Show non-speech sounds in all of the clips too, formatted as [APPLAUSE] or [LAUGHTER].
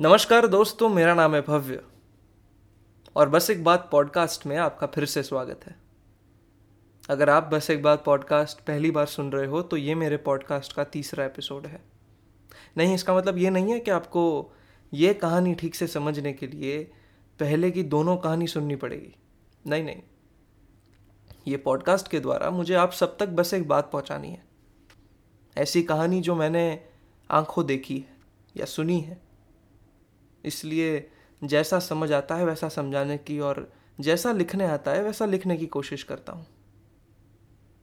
नमस्कार दोस्तों, मेरा नाम है भव्य। और बस एक बात पॉडकास्ट में आपका फिर से स्वागत है। अगर आप बस एक बात पॉडकास्ट पहली बार सुन रहे हो तो ये मेरे पॉडकास्ट का तीसरा एपिसोड है। नहीं, इसका मतलब ये नहीं है कि आपको ये कहानी ठीक से समझने के लिए पहले की दोनों कहानी सुननी पड़ेगी। नहीं नहीं। ये पॉडकास्ट के द्वारा मुझे आप सब तक बस एक बात पहुंचानी है। ऐसी कहानी जो मैंने आँखों देखी है या सुनी है इसलिए जैसा समझ आता है वैसा समझाने की और जैसा लिखने आता है वैसा लिखने की कोशिश करता हूँ।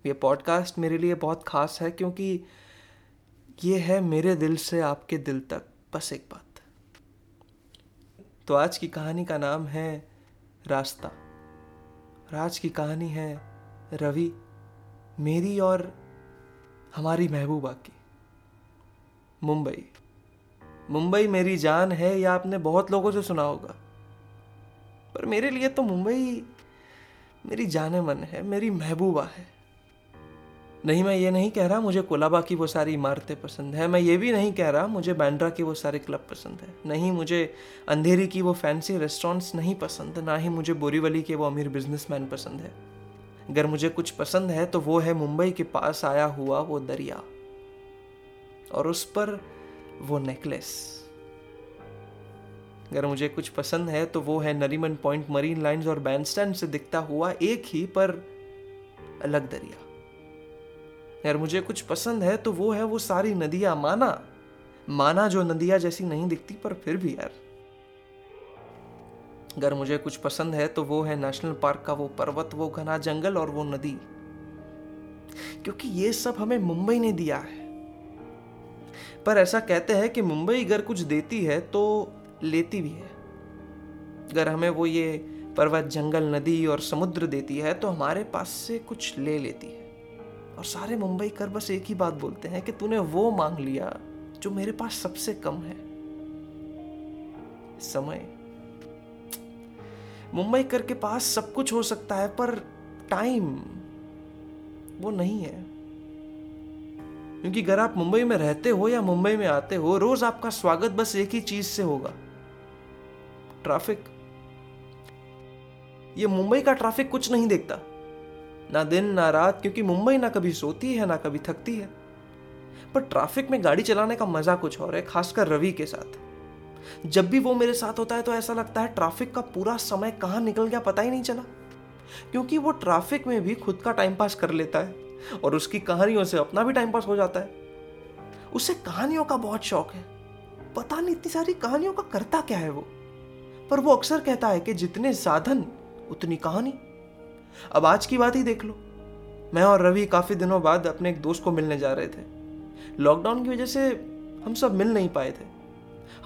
ये पॉडकास्ट मेरे लिए बहुत ख़ास है क्योंकि ये है मेरे दिल से आपके दिल तक। बस एक बात। तो आज की कहानी का नाम है रास्ता। और आज की कहानी है रवि, मेरी और हमारी महबूबा की। मुंबई। मुंबई मेरी जान है, या आपने बहुत लोगों से सुना होगा। पर मेरे लिए तो मुंबई मेरी जाने मन है, मेरी महबूबा है। नहीं, मैं ये नहीं कह रहा मुझे कोलाबा की वो सारी इमारतें पसंद है। मैं ये भी नहीं कह रहा मुझे बैंड्रा के वो सारे क्लब पसंद है। नहीं, मुझे अंधेरी की वो फैंसी रेस्टोरेंट्स नहीं पसंद, ना ही मुझे बोरीवली के वो अमीर बिजनेसमैन पसंद है। अगर मुझे कुछ पसंद है तो वो है मुंबई के पास आया हुआ वो दरिया। और उस पर वो नेकलेस अगर मुझे कुछ पसंद है तो वो है नरीमन पॉइंट मरीन लाइंस और बैंडस्टैंड से दिखता हुआ एक ही, पर अलग दरिया. अगर मुझे कुछ पसंद है तो वो है वो सारी नदियाँ, माना. माना जो नदियाँ जैसी नहीं दिखती, पर फिर भी, यार. अगर मुझे कुछ पसंद है तो वो है नेशनल पार्क का वो पर्वत, वो घना जंगल और वो नदी. क्योंकि ये सब हमें मुंबई ने दिया है. पर ऐसा कहते हैं कि मुंबई अगर कुछ देती है तो लेती भी है। अगर हमें वो ये पर्वत, जंगल, नदी और समुद्र देती है तो हमारे पास से कुछ ले लेती है। और सारे मुंबई कर बस एक ही बात बोलते हैं कि तूने वो मांग लिया जो मेरे पास सबसे कम है। समय। मुंबई कर के पास सब कुछ हो सकता है, पर टाइम वो नहीं है। क्योंकि अगर आप मुंबई में रहते हो या मुंबई में आते हो, रोज आपका स्वागत बस एक ही चीज़ से होगा। ट्रैफ़िक। ये मुंबई का ट्रैफ़िक कुछ नहीं देखता। ना दिन, ना रात, क्योंकि मुंबई ना कभी सोती है, ना कभी थकती है। पर ट्रैफ़िक में गाड़ी चलाने का मज़ा कुछ और है, खासकर रवि के साथ। जब भी वो मेरे साथ होता है तो ऐसा लगता है ट्रैफ़िक का पूरा समय कहाँ निकल गया पता ही नहीं चला। क्योंकि वो ट्रैफ़िक में भी खुद का टाइम पास कर लेता है। और उसकी कहानियों से अपना भी टाइम पास हो जाता है। उसे कहानियों का बहुत शौक है। पता नहीं इतनी सारी कहानियों का करता क्या है वो? पर वो अक्सर कहता है कि जितने साधन, उतनी कहानी। अब आज की बात ही देख लो। मैं और रवि काफ़ी दिनों बाद अपने एक दोस्त को मिलने जा रहे थे। लॉकडाउन की वजह से हम सब मिल नहीं पाए थे।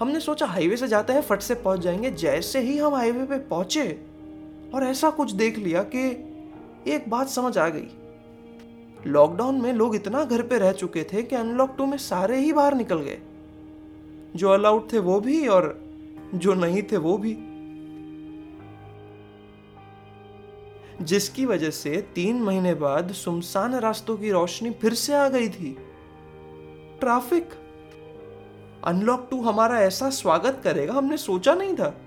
हमने सोचा हाईवे से जाते हैं, फट से पहुँच जाएँगे। जैसे ही हम हाईवे पे पहुँचे और ऐसा कुछ देख लिया कि एक बात समझ आ गई। लॉकडाउन में लोग इतना घर पे रह चुके थे कि अनलॉक टू में सारे ही बाहर निकल गए। जो अलाउड थे वो भी और जो नहीं थे वो भी। जिसकी वजह से तीन महीने बाद सुमसान रास्तों की रोशनी फिर से आ गई थी। ट्रैफ़िक। अनलॉक टू हमारा ऐसा स्वागत करेगा, हमने सोचा नहीं था।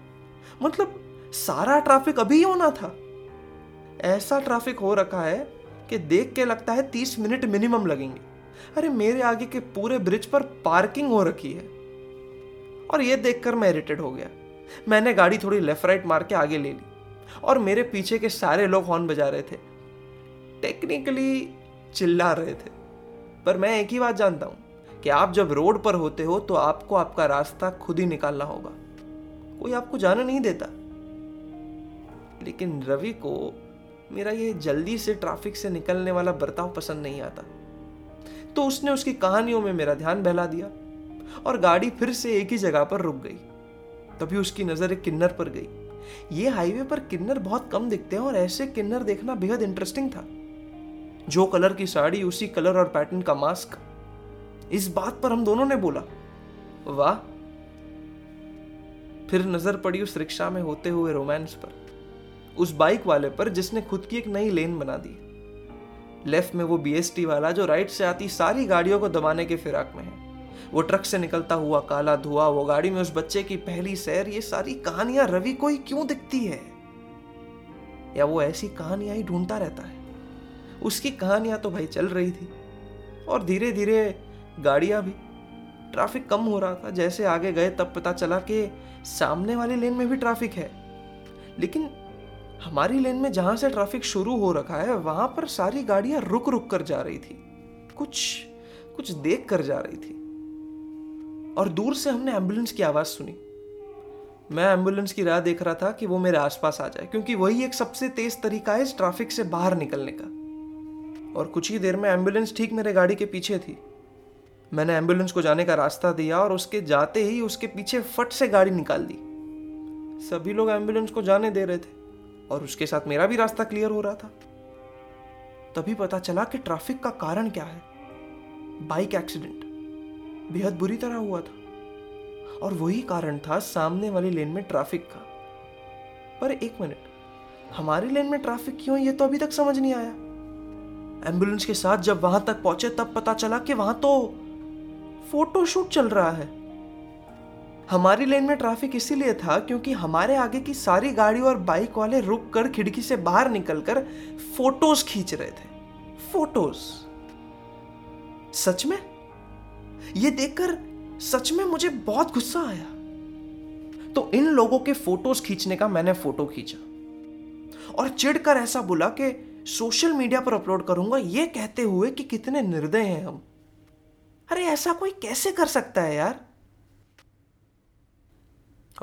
मतलब सारा ट्रैफ़िक अभी होना था। ऐसा ट्रैफ़िक हो रखा है कि देख के लगता है तीस मिनट मिनिमम लगेंगे। अरे, मेरे आगे के पूरे ब्रिज पर पार्किंग हो रखी है। और ये देखकर मैं इरिटेड हो गया। मैंने गाड़ी थोड़ी लेफ़्ट राइट मार के आगे ले ली। और मेरे पीछे के सारे लोग हॉर्न बजा रहे थे। टेक्निकली चिल्ला रहे थे। पर मैं एक ही बात जानता हूँ कि आप जब रोड पर होते हो तो आपको आपका रास्ता खुद ही निकालना होगा। कोई आपको जाने नहीं देता। लेकिन रवि को मेरा ये जल्दी से ट्रैफ़िक से निकलने वाला बर्ताव पसंद नहीं आता। तो उसने उसकी कहानियों में मेरा ध्यान बहला दिया और गाड़ी फिर से एक ही जगह पर रुक गई। तभी उसकी नज़र एक किन्नर पर गई। ये हाईवे पर किन्नर बहुत कम दिखते हैं और ऐसे किन्नर देखना बेहद इंटरेस्टिंग था। जो कलर की साड़ी, उसी कलर और पैटर्न का मास्क इस बात पर हम दोनों ने बोला, वाह। फिर नज़र पड़ी उस रिक्शा में होते हुए रोमांस पर। उस बाइक वाले पर जिसने खुद की एक नई लेन बना दी। लेफ़्ट में वो बीएसटी वाला जो राइट से आती सारी गाड़ियों को दबाने के फिराक में है। वो ट्रक से निकलता हुआ काला धुआँ, वो गाड़ी में उस बच्चे की पहली सैर, ये सारी कहानियाँ रवि को ही क्यों दिखती है? या वो ऐसी कहानियाँ ही ढूंढता रहता है? उसकी कहानियाँ तो भाई चल रही थी। और धीरे धीरे गाड़ियाँ भी। ट्रैफ़िक कम हो रहा था, जैसे आगे गए तब पता चला कि सामने वाली लेन में भी ट्रैफ़िक है। लेकिन हमारी लेन में जहाँ से ट्रैफ़िक शुरू हो रखा है, वहाँ पर सारी गाड़ियाँ रुक रुक कर जा रही थी। कुछ कुछ देख कर जा रही थी। और दूर से हमने एंबुलेंस की आवाज़ सुनी। मैं एंबुलेंस की राह देख रहा था कि वो मेरे आसपास आ जाए, क्योंकि वही एक सबसे तेज तरीका है इस ट्रैफ़िक से बाहर निकलने का। और कुछ ही देर में एंबुलेंस ठीक मेरे गाड़ी के पीछे थी। मैंने एंबुलेंस को जाने का रास्ता दिया और उसके जाते ही उसके पीछे फट से गाड़ी निकाल दी। सभी लोग एंबुलेंस को जाने दे रहे थे। और उसके साथ मेरा भी रास्ता क्लियर हो रहा था। तभी पता चला कि ट्रैफ़िक का कारण क्या है। बाइक एक्सीडेंट बेहद बुरी तरह हुआ था। और वही कारण था सामने वाली लेन में ट्रैफ़िक का। पर एक मिनट हमारी लेन में ट्रैफ़िक क्यों ये तो अभी तक समझ नहीं आया। एंबुलेंस के साथ जब वहाँ तक पहुँचे, तब पता चला कि वहाँ तो फोटोशूट चल रहा है। हमारी लेन में ट्रैफ़िक इसीलिए था क्योंकि हमारे आगे की सारी गाड़ी और बाइक वाले रुक कर खिड़की से बाहर निकलकर फ़ोटोज़ खींच रहे थे। फ़ोटोज़ सच में? ये देखकर सच में मुझे बहुत गुस्सा आया। तो इन लोगों के फ़ोटोज़ खींचने का मैंने फ़ोटो खींचा। और चिढ़कर ऐसा बोला कि सोशल मीडिया पर अपलोड करूँगा, ये कहते हुए कि कितने निर्दय हैं हम। अरे ऐसा कोई कैसे कर सकता है यार?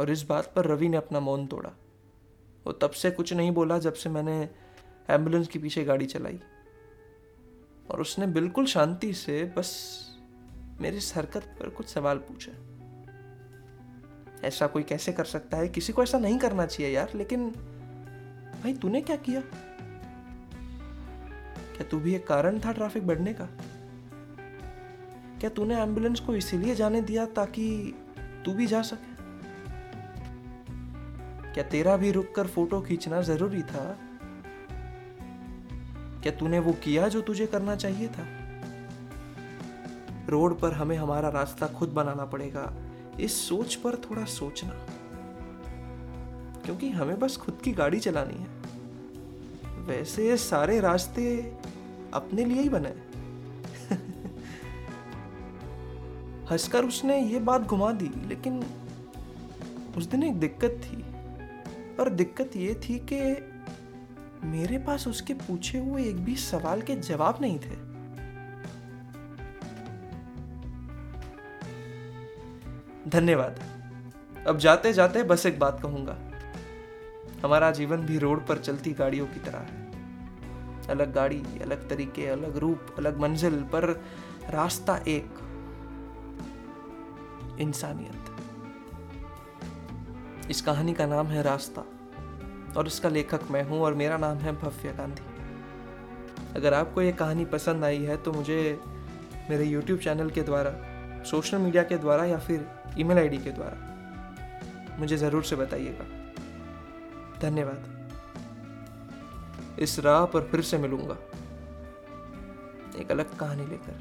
और इस बात पर रवि ने अपना मौन तोड़ा। वो तब से कुछ नहीं बोला जब से मैंने एंबुलेंस के पीछे गाड़ी चलाई। और उसने बिल्कुल शांति से बस मेरी हरकत पर कुछ सवाल पूछा। ऐसा कोई कैसे कर सकता है? किसी को ऐसा नहीं करना चाहिए यार, लेकिन भाई तूने क्या किया? क्या तू भी एक कारण था ट्रैफ़िक बढ़ने का? क्या तूने एंबुलेंस को इसीलिए जाने दिया ताकि तू भी जा सके? क्या तेरा भी रुक कर फ़ोटो खींचना ज़रूरी था? क्या तूने वो किया जो तुझे करना चाहिए था? रोड पर हमें हमारा रास्ता खुद बनाना पड़ेगा। इस सोच पर थोड़ा सोचना। क्योंकि हमें बस खुद की गाड़ी चलानी है। वैसे सारे रास्ते अपने लिए ही बने। [LAUGHS] हंसकर उसने ये बात घुमा दी, लेकिन उस दिन एक दिक्कत थी। और दिक्कत ये थी कि मेरे पास उसके पूछे हुए एक भी सवाल के जवाब नहीं थे। धन्यवाद। अब जाते जाते बस एक बात कहूँगा। हमारा जीवन भी रोड पर चलती गाड़ियों की तरह है। अलग गाड़ी, अलग तरीके, अलग रूप, अलग मंजिल पर रास्ता एक इंसानियत। इस कहानी का नाम है रास्ता, और इसका लेखक मैं हूँ, और मेरा नाम है भव्य गांधी। अगर आपको ये कहानी पसंद आई है तो मुझे मेरे यूट्यूब चैनल के द्वारा, सोशल मीडिया के द्वारा, या फिर ईमेल आईडी के द्वारा, मुझे ज़रूर से बताइएगा। धन्यवाद। इस राह पर फिर से मिलूँगा। एक अलग कहानी लेकर।